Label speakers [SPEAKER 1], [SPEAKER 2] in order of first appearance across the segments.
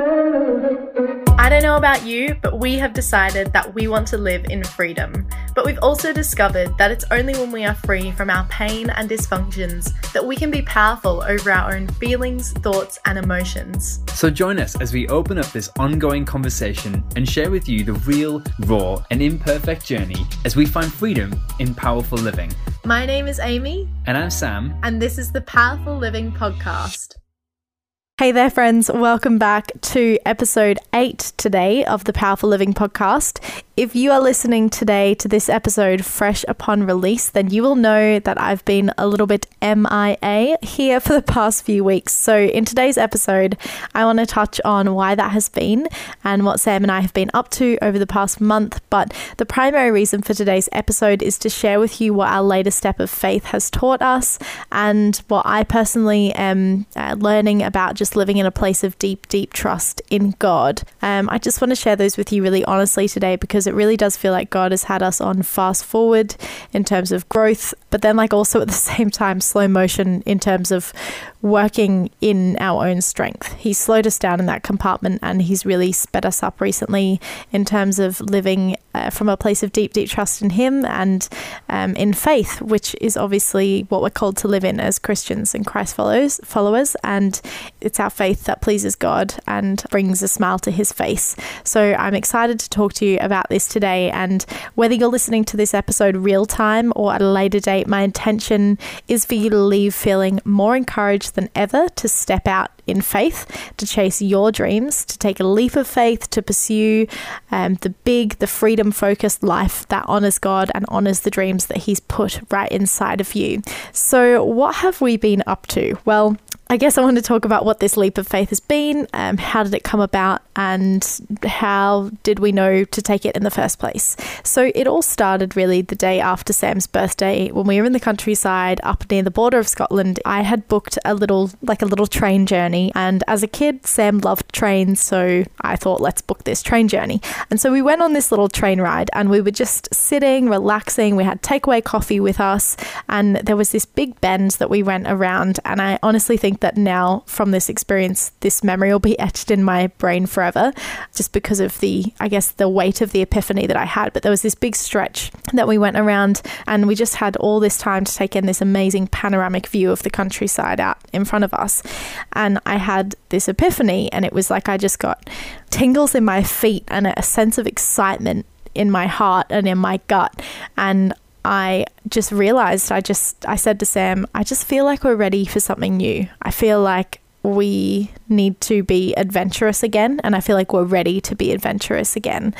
[SPEAKER 1] I don't know about you, but we have decided that we want to live in freedom. But we've also discovered that it's only when we are free from our pain and dysfunctions that we can be powerful over our own feelings, thoughts, and emotions.
[SPEAKER 2] So join us as we open up this ongoing conversation and share with you the real, raw, and imperfect journey as we find freedom in powerful living.
[SPEAKER 1] My name is Amy.
[SPEAKER 2] And I'm Sam.
[SPEAKER 1] And this is the Powerful Living Podcast. Hey there, friends. Welcome back to episode eight today of the Powerful Living Podcast. If you are listening today to this episode fresh upon release, then you will know that I've been a little bit MIA here for the past few weeks. So, in today's episode, I want to touch on why that has been and what Sam and I have been up to over the past month. But the primary reason for today's episode is to share with you what our latest step of faith has taught us and what I personally am uh, learning about just living in a place of deep, deep trust in God. Um, I just want to share those with you really honestly today because it really does feel like God has had us on fast forward in terms of growth, but then, like, also at the same time, slow motion in terms of working in our own strength. He's slowed us down in that compartment and he's really sped us up recently in terms of living uh, from a place of deep, deep trust in Him and um, in faith, which is obviously what we're called to live in as Christians and Christ followers. Followers, and it's our faith that pleases God and brings a smile to His face. So I'm excited to talk to you about this today. And whether you're listening to this episode real time or at a later date, my intention is for you to leave feeling more encouraged than ever to step out in faith, to chase your dreams, to take a leap of faith, to pursue um, the big, the freedom focused life that honors God and honors the dreams that He's put right inside of you. So, what have we been up to? Well, I guess I want to talk about what this leap of faith has been, um, how did it come about, and how did we know to take it in the first place. So it all started really the day after Sam's birthday when we were in the countryside up near the border of Scotland. I had booked a little, like a little train journey, and as a kid, Sam loved trains, so I thought, let's book this train journey. And so we went on this little train ride, and we were just sitting, relaxing. We had takeaway coffee with us, and there was this big bend that we went around, and I honestly think that now from this experience, this memory will be etched in my brain forever just because of the, I guess, the weight of the epiphany that I had. But there was this big stretch that we went around and we just had all this time to take in this amazing panoramic view of the countryside out in front of us. And I had this epiphany and it was like I just got tingles in my feet and a sense of excitement in my heart and in my gut. And I just realized I just I said to Sam, I just feel like we're ready for something new. I feel like we need to be adventurous again and I feel like we're ready to be adventurous again.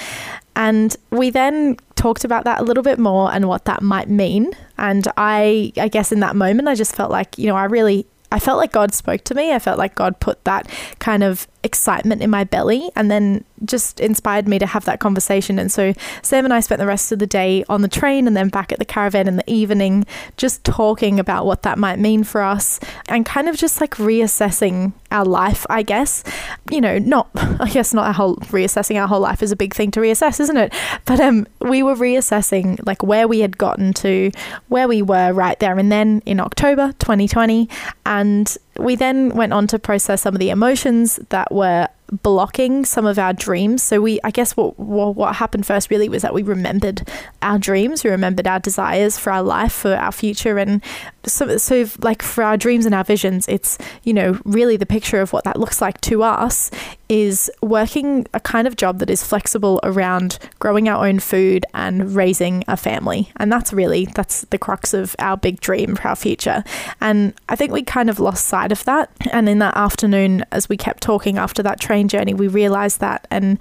[SPEAKER 1] And we then talked about that a little bit more and what that might mean. And I I guess in that moment I just felt like, you know, I really I felt like God spoke to me. I felt like God put that kind of excitement in my belly and then just inspired me to have that conversation. And so Sam and I spent the rest of the day on the train and then back at the caravan in the evening, just talking about what that might mean for us and kind of just like reassessing our life, I guess. You know, not, I guess not our whole reassessing our whole life is a big thing to reassess, isn't it? But um, we were reassessing like where we had gotten to, where we were right there and then in October 2020. And we then went on to process some of the emotions that were blocking some of our dreams. So we, I guess, what, what what happened first really was that we remembered our dreams, we remembered our desires for our life, for our future, and so so like for our dreams and our visions, it's you know really the picture of what that looks like to us is working a kind of job that is flexible around growing our own food and raising a family, and that's really that's the crux of our big dream for our future. And I think we kind of lost sight of that. And in that afternoon, as we kept talking after that train journey, we realized that. And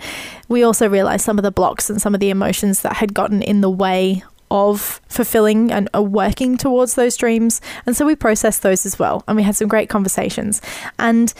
[SPEAKER 1] we also realized some of the blocks and some of the emotions that had gotten in the way of fulfilling and uh, working towards those dreams. And so we processed those as well. And we had some great conversations. And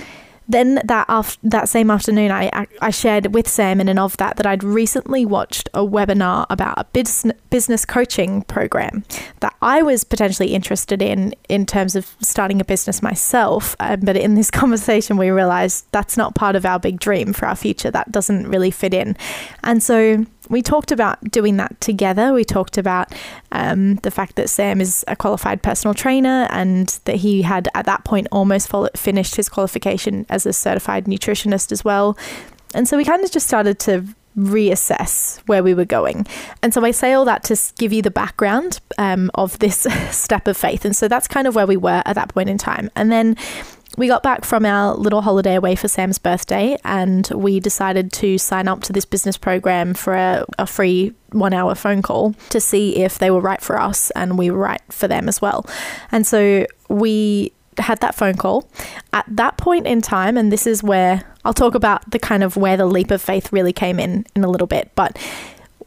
[SPEAKER 1] then that af- that same afternoon, I I shared with Sam and of that that I'd recently watched a webinar about a business business coaching program that I was potentially interested in in terms of starting a business myself. Um, but in this conversation, we realized that's not part of our big dream for our future. That doesn't really fit in, and so we talked about doing that together. We talked about um, the fact that Sam is a qualified personal trainer and that he had at that point almost finished his qualification as a certified nutritionist as well. And so we kind of just started to reassess where we were going. And so I say all that to give you the background um, of this step of faith. And so that's kind of where we were at that point in time. And then we got back from our little holiday away for Sam's birthday and we decided to sign up to this business program for a, a free one hour phone call to see if they were right for us and we were right for them as well. And so we had that phone call. At that point in time, and this is where I'll talk about the kind of where the leap of faith really came in in a little bit, but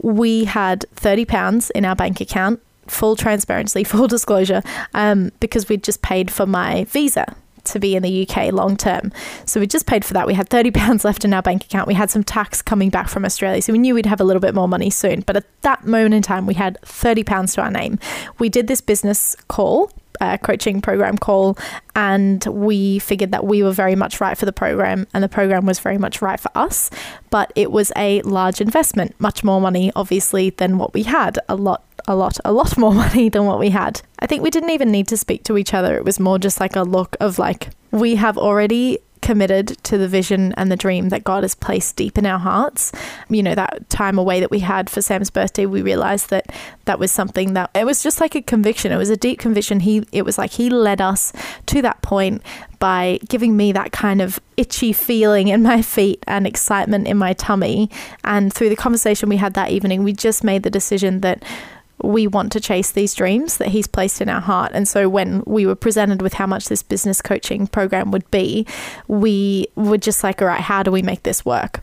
[SPEAKER 1] we had 30 pounds in our bank account, full transparency, full disclosure, um, because we'd just paid for my visa to be in the UK long term. So we just paid for that. We had 30 pounds left in our bank account. We had some tax coming back from Australia. So we knew we'd have a little bit more money soon. But at that moment in time, we had 30 pounds to our name. We did this business call uh, coaching program call, and we figured that we were very much right for the program, and the program was very much right for us. But it was a large investment, much more money, obviously, than what we had. A lot a lot, a lot more money than what we had. I think we didn't even need to speak to each other. It was more just like a look of like, we have already committed to the vision and the dream that God has placed deep in our hearts. You know, that time away that we had for Sam's birthday, we realized that that was something that it was just like a conviction. It was a deep conviction. He it was like he led us to that point by giving me that kind of itchy feeling in my feet and excitement in my tummy. And through the conversation we had that evening, we just made the decision that we want to chase these dreams that he's placed in our heart. And so when we were presented with how much this business coaching program would be, we were just like, all right, how do we make this work?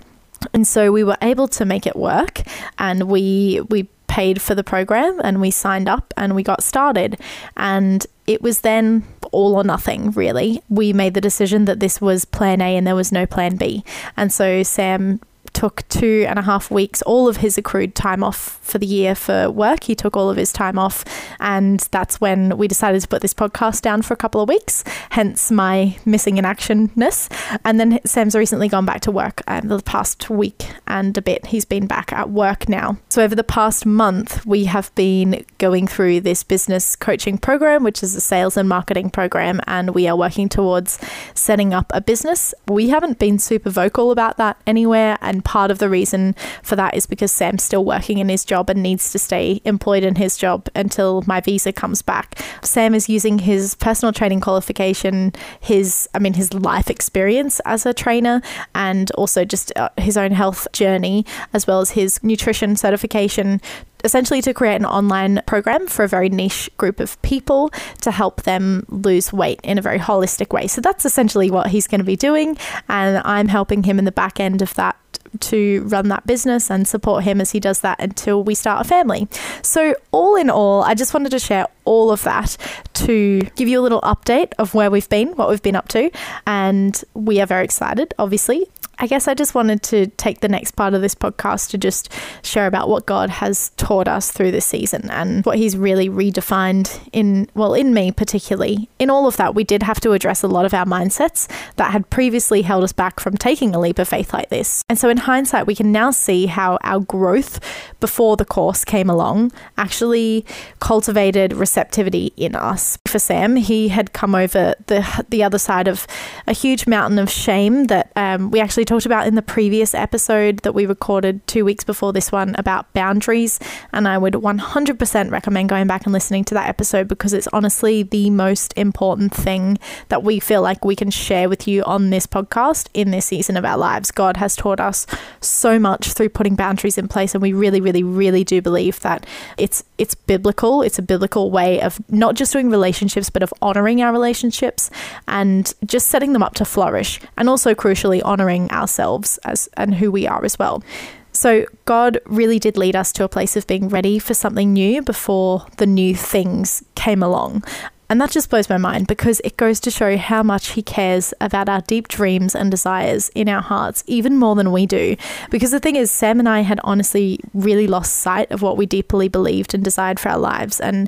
[SPEAKER 1] And so we were able to make it work and we we paid for the program and we signed up and we got started and it was then all or nothing really. We made the decision that this was plan A and there was no plan B. And so Sam took two and a half weeks, all of his accrued time off for the year for work. He took all of his time off, and that's when we decided to put this podcast down for a couple of weeks, hence my missing in actionness. And then Sam's recently gone back to work um, the past week and a bit. He's been back at work now. So, over the past month, we have been going through this business coaching program, which is a sales and marketing program, and we are working towards setting up a business. We haven't been super vocal about that anywhere and part of the reason for that is because Sam's still working in his job and needs to stay employed in his job until my visa comes back. Sam is using his personal training qualification, his, I mean, his life experience as a trainer, and also just uh, his own health journey, as well as his nutrition certification essentially to create an online program for a very niche group of people to help them lose weight in a very holistic way. So that's essentially what he's going to be doing. And I'm helping him in the back end of that to run that business and support him as he does that until we start a family. So, all in all, I just wanted to share all of that to give you a little update of where we've been, what we've been up to, and we are very excited, obviously, I guess I just wanted to take the next part of this podcast to just share about what God has taught us through this season and what He's really redefined in, well, in me particularly. In all of that, we did have to address a lot of our mindsets that had previously held us back from taking a leap of faith like this. And so, in hindsight, we can now see how our growth before the course came along actually cultivated receptivity in us. For Sam, he had come over the, the other side of a huge mountain of shame that um, we actually talked about in the previous episode that we recorded two weeks before this one about boundaries. And I would 100% recommend going back and listening to that episode because it's honestly the most important thing that we feel like we can share with you on this podcast in this season of our lives. God has taught us so much through putting boundaries in place. And we really, really, really do believe that it's it's biblical. It's a biblical way of not just doing relationships, but of honoring our relationships and just setting them up to flourish. And also crucially honoring ourselves as and who we are as well. So God really did lead us to a place of being ready for something new before the new things came along. And that just blows my mind because it goes to show how much He cares about our deep dreams and desires in our hearts, even more than we do. Because the thing is, Sam and I had honestly really lost sight of what we deeply believed and desired for our lives. And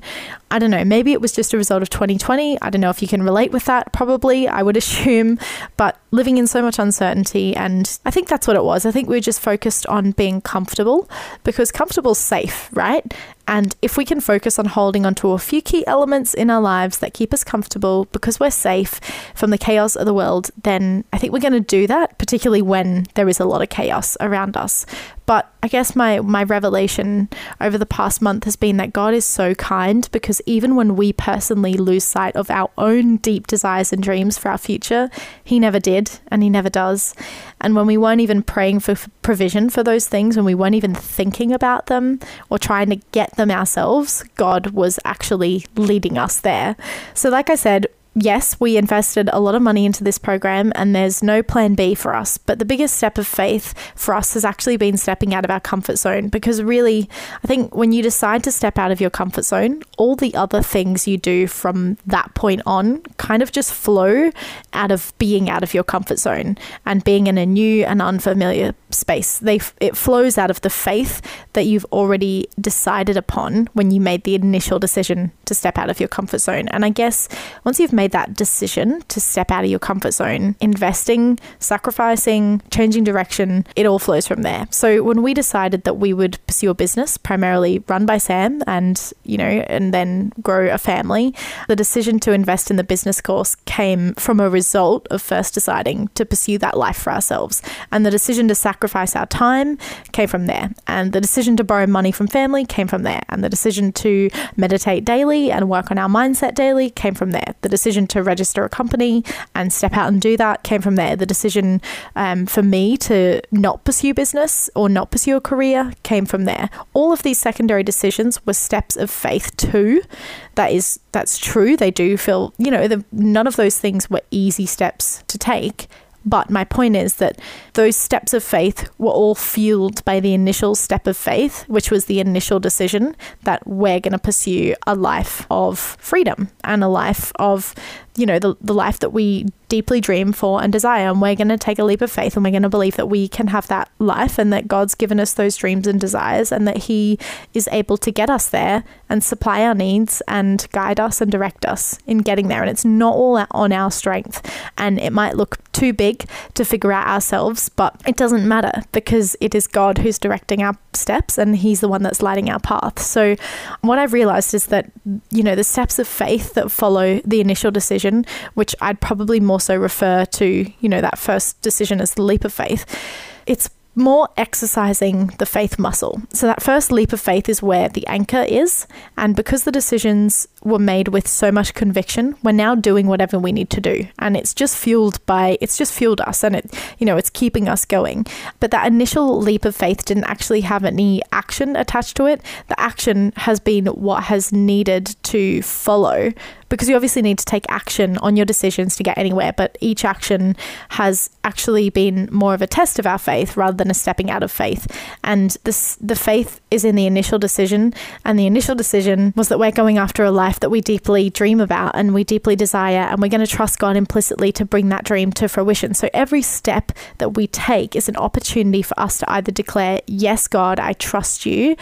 [SPEAKER 1] I don't know, maybe it was just a result of 2020. I don't know if you can relate with that, probably, I would assume. But living in so much uncertainty, and I think that's what it was. I think we were just focused on being comfortable because comfortable's safe, right? And if we can focus on holding onto a few key elements in our lives that keep us comfortable because we're safe from the chaos of the world, then I think we're going to do that, particularly when there is a lot of chaos around us. But I guess my my revelation over the past month has been that God is so kind because even when we personally lose sight of our own deep desires and dreams for our future, he never did and he never does. And when we weren't even praying for provision for those things, when we weren't even thinking about them or trying to get them ourselves, God was actually leading us there. So like I said, yes, we invested a lot of money into this program and there's no plan B for us. But the biggest step of faith for us has actually been stepping out of our comfort zone because really, I think when you decide to step out of your comfort zone, all the other things you do from that point on kind of just flow out of being out of your comfort zone and being in a new and unfamiliar space. They it flows out of the faith that you've already decided upon when you made the initial decision to step out of your comfort zone. And I guess once you've made that decision to step out of your comfort zone, investing, sacrificing, changing direction, it all flows from there. So when we decided that we would pursue a business primarily run by Sam and, you know, and then grow a family, the decision to invest in the business course came from a result of first deciding to pursue that life for ourselves. And the decision to sacrifice sacrifice our time came from there. And the decision to borrow money from family came from there. And the decision to meditate daily and work on our mindset daily came from there. The decision to register a company and step out and do that came from there. The decision um, for me to not pursue business or not pursue a career came from there. All of these secondary decisions were steps of faith too. That is that's true. They do feel, you know, the, none of those things were easy steps to take but my point is that those steps of faith were all fueled by the initial step of faith, which was the initial decision that we're going to pursue a life of freedom and a life of you know, the, the life that we deeply dream for and desire. And we're going to take a leap of faith and we're going to believe that we can have that life and that God's given us those dreams and desires and that He is able to get us there and supply our needs and guide us and direct us in getting there. And it's not all on our strength. And it might look too big to figure out ourselves, but it doesn't matter because it is God who's directing our steps and He's the one that's lighting our path. So, what I've realized is that, you know, the steps of faith that follow the initial decision decision, which I'd probably more so refer to, you know, that first decision as the leap of faith. It's more exercising the faith muscle. So, that first leap of faith is where the anchor is. And because the decisions were made with so much conviction, we're now doing whatever we need to do. And it's just fueled by, it's just fueled us and it, you know, it's keeping us going. But that initial leap of faith didn't actually have any action attached to it. The action has been what has needed to follow because you obviously need to take action on your decisions to get anywhere, but each action has actually been more of a test of our faith rather than a stepping out of faith. And this, the faith is in the initial decision, and the initial decision was that we're going after a life that we deeply dream about and we deeply desire, and we're going to trust God implicitly to bring that dream to fruition. So every step that we take is an opportunity for us to either declare, Yes, God, I trust you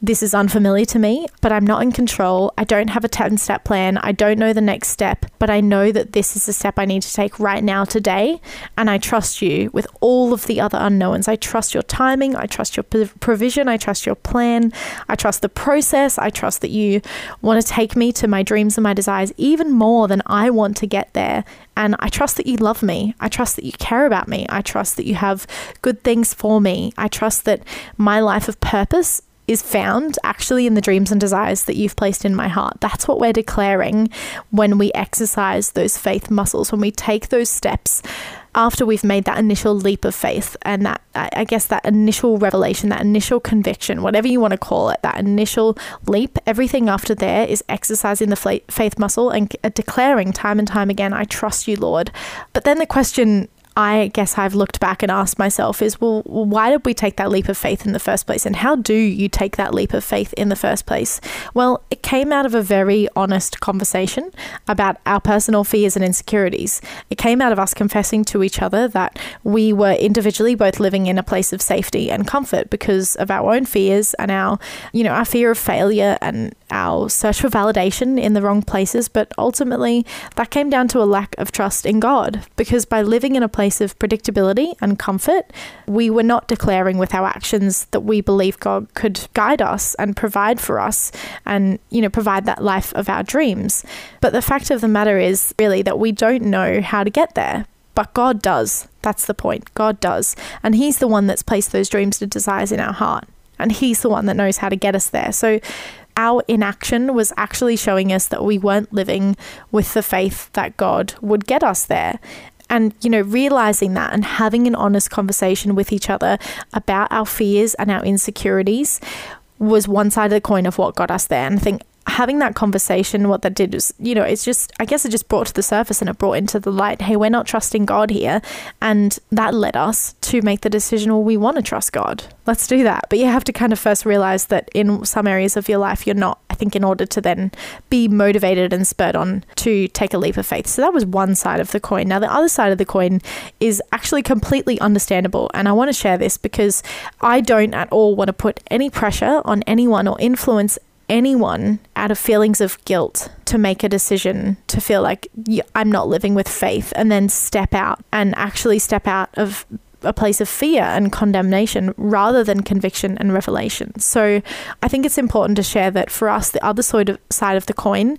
[SPEAKER 1] this is unfamiliar to me, but I'm not in control. I don't have a 10 step plan. I don't know the next step, but I know that this is the step I need to take right now today. And I trust you with all of the other unknowns. I trust your timing. I trust your provision. I trust your plan. I trust the process. I trust that you want to take me to my dreams and my desires even more than I want to get there. And I trust that you love me. I trust that you care about me. I trust that you have good things for me. I trust that my life of purpose is found actually in the dreams and desires that you've placed in my heart. That's what we're declaring when we exercise those faith muscles, when we take those steps after we've made that initial leap of faith and that, I guess, that initial revelation, that initial conviction, whatever you want to call it, that initial leap, everything after there is exercising the faith muscle and declaring time and time again, I trust you, Lord. But then the question I guess I've looked back and asked myself is, well, why did we take that leap of faith in the first place? And how do you take that leap of faith in the first place? Well, it came out of a very honest conversation about our personal fears and insecurities. It came out of us confessing to each other that we were individually both living in a place of safety and comfort because of our own fears and our, you know, our fear of failure and our search for validation in the wrong places. But ultimately, that came down to a lack of trust in God because by living in a place of predictability and comfort. We were not declaring with our actions that we believe God could guide us and provide for us and, you know, provide that life of our dreams. But the fact of the matter is really that we don't know how to get there. But God does. That's the point. God does. And He's the one that's placed those dreams and desires in our heart. And He's the one that knows how to get us there. So our inaction was actually showing us that we weren't living with the faith that God would get us there. And you know realizing that and having an honest conversation with each other about our fears and our insecurities was one side of the coin of what got us there. And i think having that conversation, what that did was, you know, it's just, I guess it just brought to the surface and it brought into the light, hey, we're not trusting God here. And that led us to make the decision, well, we want to trust God. Let's do that. But you have to kind of first realize that in some areas of your life, you're not, I think, in order to then be motivated and spurred on to take a leap of faith. So that was one side of the coin. Now, the other side of the coin is actually completely understandable. And I want to share this because I don't at all want to put any pressure on anyone or influence anyone out of feelings of guilt to make a decision to feel like I'm not living with faith and then step out and actually step out of a place of fear and condemnation rather than conviction and revelation. So I think it's important to share that for us, the other side of, side of the coin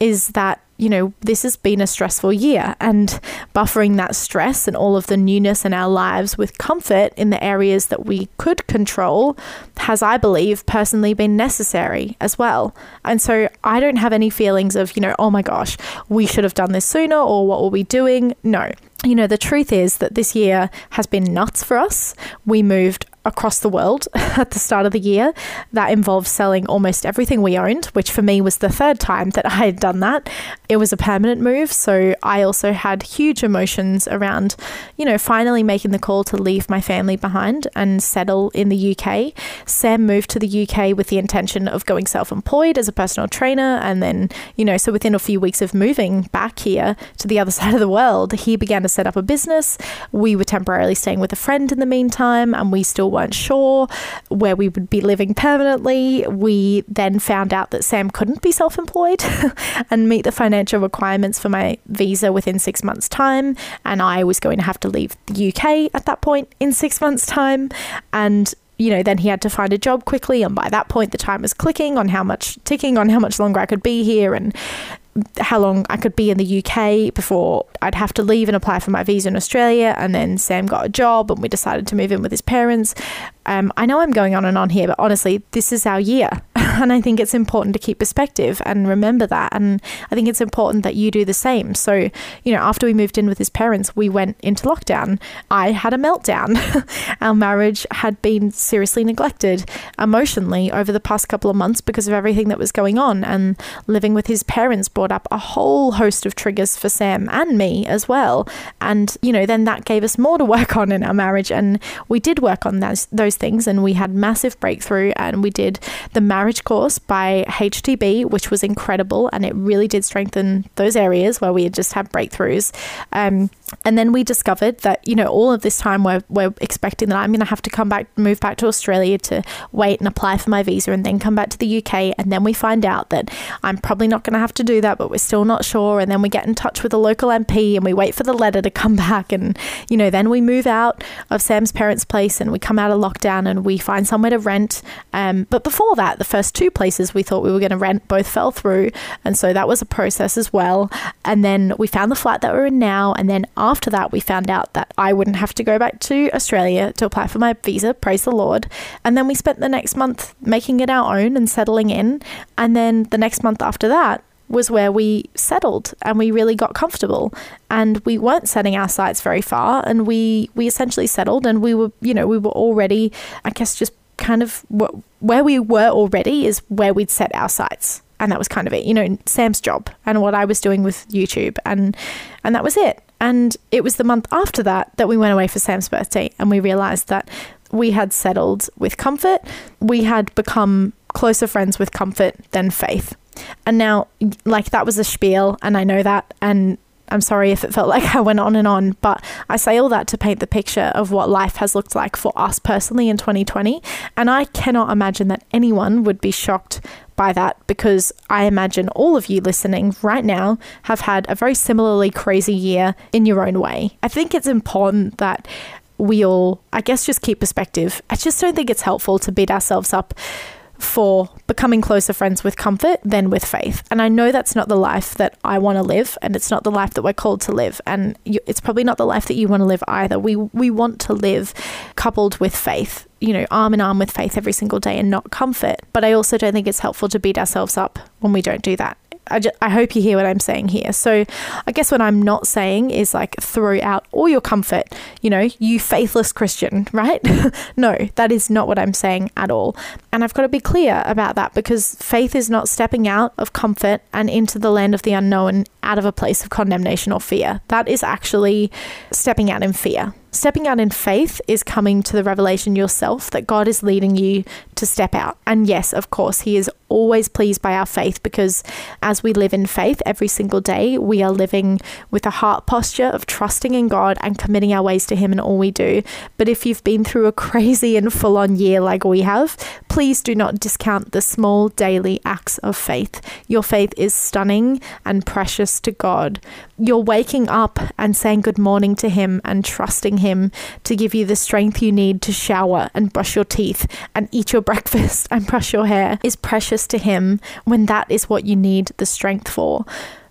[SPEAKER 1] is that you know, this has been a stressful year and buffering that stress and all of the newness in our lives with comfort in the areas that we could control has, I believe, personally been necessary as well. And so I don't have any feelings of, you know, oh my gosh, we should have done this sooner or what were we doing? No. You know, the truth is that this year has been nuts for us. We moved across the world at the start of the year. That involved selling almost everything we owned, which for me was the third time that I had done that. Was a permanent move, so I also had huge emotions around, you know, finally making the call to leave my family behind and settle in the UK. Sam moved to the UK with the intention of going self employed as a personal trainer, and then, you know, so within a few weeks of moving back here to the other side of the world, he began to set up a business. We were temporarily staying with a friend in the meantime, and we still weren't sure where we would be living permanently. We then found out that Sam couldn't be self employed and meet the financial requirements for my visa within six months' time. And I was going to have to leave the UK at that point in six months' time. And you know, then he had to find a job quickly. And by that point, the time was clicking on how much, ticking on how much longer I could be here. And how long I could be in the UK before I'd have to leave and apply for my visa in Australia. And then Sam got a job and we decided to move in with his parents. Um, I know I'm going on and on here, but honestly, this is our year. And I think it's important to keep perspective and remember that. And I think it's important that you do the same. So, you know, after we moved in with his parents, we went into lockdown. I had a meltdown. Our marriage had been seriously neglected emotionally over the past couple of months because of everything that was going on. And living with his parents brought up a whole host of triggers for Sam and me as well. And, you know, then that gave us more to work on in our marriage. And we did work on those, those things and we had massive breakthrough and we did the marriage course by HTB, which was incredible and it really did strengthen those areas where we had just had breakthroughs. Um, and then we discovered that, you know, all of this time we're, we're expecting that I'm going to have to come back, move back to Australia to wait and apply for my visa and then come back to the UK. And then we find out that I'm probably not going to have to do that, but we're still not sure. And then we get in touch with a local MP and we wait for the letter to come back. And, you know, then we move out of Sam's parents' place and we come out of lockdown and we find somewhere to rent. Um, but before that, the first two places we thought we were going to rent both fell through. And so that was a process as well. And then we found the flat that we're in now. And then after that, we found out that I wouldn't have to go back to Australia to apply for my visa, praise the Lord. And then we spent the next month making it our own and settling in. And then the next month after that, was where we settled and we really got comfortable and we weren't setting our sights very far and we we essentially settled and we were you know we were already i guess just kind of where we were already is where we'd set our sights and that was kind of it you know sam's job and what i was doing with youtube and and that was it And it was the month after that that we went away for Sam's birthday and we realized that we had settled with comfort. We had become closer friends with comfort than faith. And now, like, that was a spiel, and I know that. And I'm sorry if it felt like I went on and on, but I say all that to paint the picture of what life has looked like for us personally in 2020. And I cannot imagine that anyone would be shocked by that because I imagine all of you listening right now have had a very similarly crazy year in your own way. I think it's important that we all, I guess, just keep perspective. I just don't think it's helpful to beat ourselves up for becoming closer friends with comfort than with faith. And I know that's not the life that I want to live and it's not the life that we're called to live and you, it's probably not the life that you want to live either. We we want to live coupled with faith, you know, arm in arm with faith every single day and not comfort. But I also don't think it's helpful to beat ourselves up when we don't do that. I, just, I hope you hear what I'm saying here. So, I guess what I'm not saying is like throw out all your comfort, you know, you faithless Christian, right? no, that is not what I'm saying at all. And I've got to be clear about that because faith is not stepping out of comfort and into the land of the unknown out of a place of condemnation or fear. That is actually stepping out in fear. Stepping out in faith is coming to the revelation yourself that God is leading you to step out. And yes, of course, He is always pleased by our faith because as we live in faith every single day, we are living with a heart posture of trusting in God and committing our ways to Him in all we do. But if you've been through a crazy and full on year like we have, please do not discount the small daily acts of faith. Your faith is stunning and precious to God. You're waking up and saying good morning to Him and trusting Him to give you the strength you need to shower and brush your teeth and eat your breakfast and brush your hair is precious to Him when that is what you need the strength for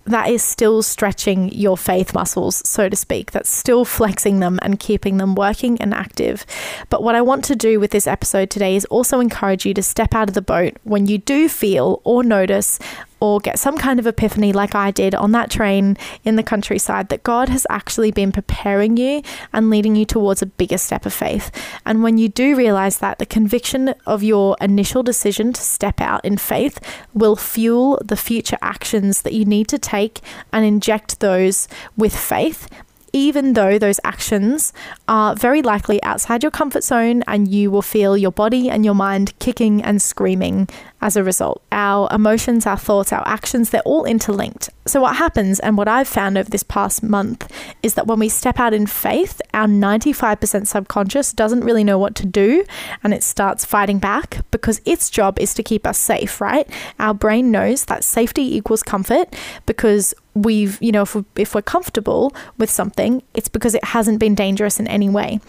[SPEAKER 1] that is still stretching your faith muscles, so to speak. That's still flexing them and keeping them working and active. But what I want to do with this episode today is also encourage you to step out of the boat when you do feel or notice or get some kind of epiphany like I did on that train in the countryside that God has actually been preparing you and leading you towards a bigger step of faith. And when you do realize that, the conviction of your initial decision to step out in faith will fuel the future actions that you need to take and inject those with faith even though those actions are very likely outside your comfort zone and you will feel your body and your mind kicking and screaming as a result. Our emotions, our thoughts, our actions, they're all interlinked. So, what happens, and what I've found over this past month, is that when we step out in faith, our 95% subconscious doesn't really know what to do and it starts fighting back because its job is to keep us safe, right? Our brain knows that safety equals comfort because we've, you know, if, we, if we're comfortable with something, it's because it hasn't been dangerous in any way.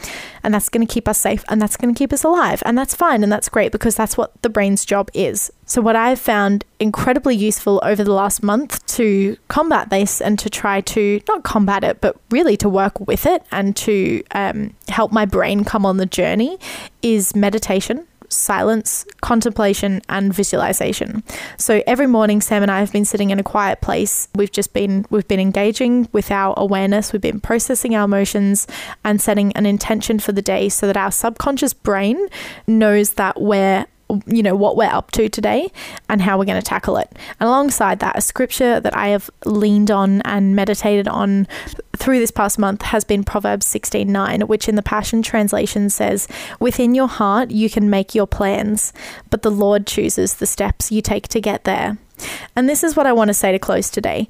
[SPEAKER 1] And that's going to keep us safe and that's going to keep us alive. And that's fine and that's great because that's what the brain's job is. So, what I've found incredibly useful over the last month to combat this and to try to not combat it, but really to work with it and to um, help my brain come on the journey is meditation silence, contemplation, and visualization. So every morning, Sam and I have been sitting in a quiet place. We've just been we've been engaging with our awareness. We've been processing our emotions and setting an intention for the day, so that our subconscious brain knows that we're you know what we're up to today and how we're going to tackle it. And alongside that a scripture that i have leaned on and meditated on through this past month has been proverbs 16:9 which in the passion translation says within your heart you can make your plans but the lord chooses the steps you take to get there. And this is what i want to say to close today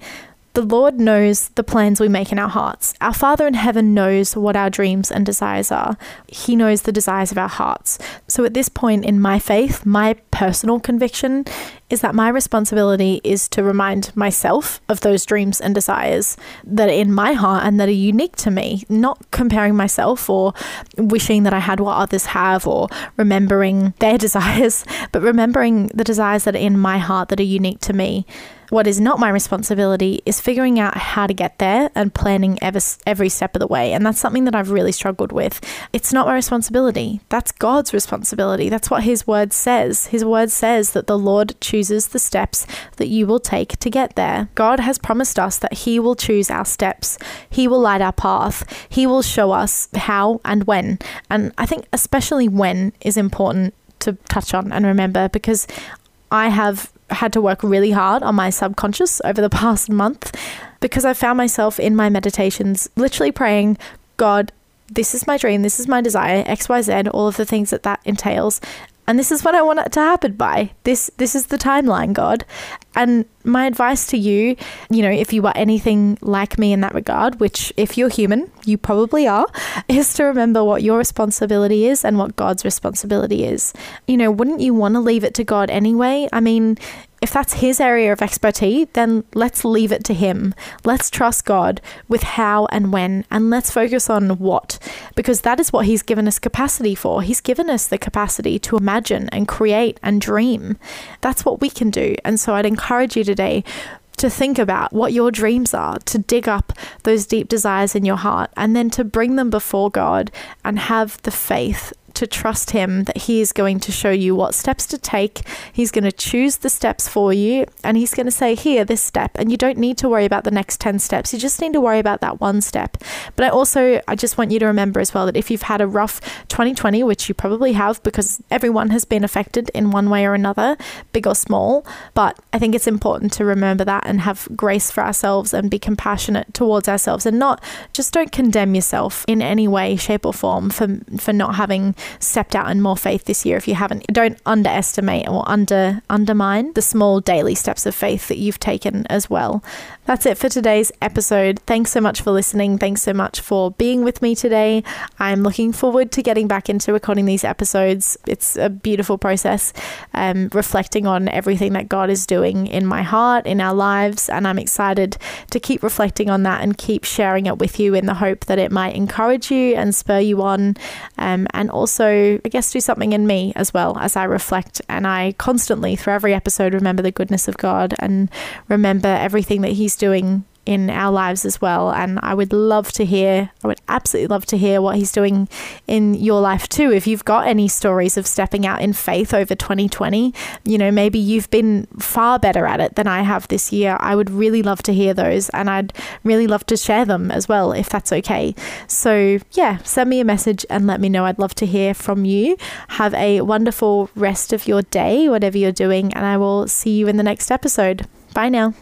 [SPEAKER 1] the Lord knows the plans we make in our hearts. Our Father in heaven knows what our dreams and desires are. He knows the desires of our hearts. So, at this point in my faith, my personal conviction is that my responsibility is to remind myself of those dreams and desires that are in my heart and that are unique to me, not comparing myself or wishing that I had what others have or remembering their desires, but remembering the desires that are in my heart that are unique to me. What is not my responsibility is figuring out how to get there and planning every, every step of the way. And that's something that I've really struggled with. It's not my responsibility. That's God's responsibility. That's what His word says. His word says that the Lord chooses the steps that you will take to get there. God has promised us that He will choose our steps, He will light our path, He will show us how and when. And I think, especially when, is important to touch on and remember because I have had to work really hard on my subconscious over the past month because I found myself in my meditations literally praying, God, this is my dream, this is my desire, XYZ, all of the things that that entails. And this is what I want it to happen by. This this is the timeline, God. And my advice to you, you know, if you are anything like me in that regard, which if you're human, you probably are, is to remember what your responsibility is and what God's responsibility is. You know, wouldn't you want to leave it to God anyway? I mean, if that's his area of expertise, then let's leave it to him. Let's trust God with how and when, and let's focus on what, because that is what he's given us capacity for. He's given us the capacity to imagine and create and dream. That's what we can do. And so I'd encourage you today to think about what your dreams are, to dig up those deep desires in your heart, and then to bring them before God and have the faith to trust Him that He is going to show you what steps to take. He's going to choose the steps for you and He's going to say, Here, this step. And you don't need to worry about the next 10 steps. You just need to worry about that one step. But I also, I just want you to remember as well that if you've had a rough 2020, which you probably have because everyone has been affected in one way or another, big or small, but I think it's important to remember that and have grace for ourselves and be compassionate towards ourselves and not just don't condemn yourself in any way, shape, or form for, for not having stepped out in more faith this year if you haven't. Don't underestimate or under undermine the small daily steps of faith that you've taken as well. That's it for today's episode. Thanks so much for listening. Thanks so much for being with me today. I'm looking forward to getting back into recording these episodes. It's a beautiful process, um, reflecting on everything that God is doing in my heart, in our lives, and I'm excited to keep reflecting on that and keep sharing it with you in the hope that it might encourage you and spur you on, um, and also, I guess, do something in me as well as I reflect and I constantly, through every episode, remember the goodness of God and remember everything that He's doing in our lives as well. And I would love to hear, I would absolutely love to hear what he's doing in your life too. If you've got any stories of stepping out in faith over 2020, you know, maybe you've been far better at it than I have this year. I would really love to hear those and I'd really love to share them as well, if that's okay. So, yeah, send me a message and let me know. I'd love to hear from you. Have a wonderful rest of your day, whatever you're doing, and I will see you in the next episode. Bye now.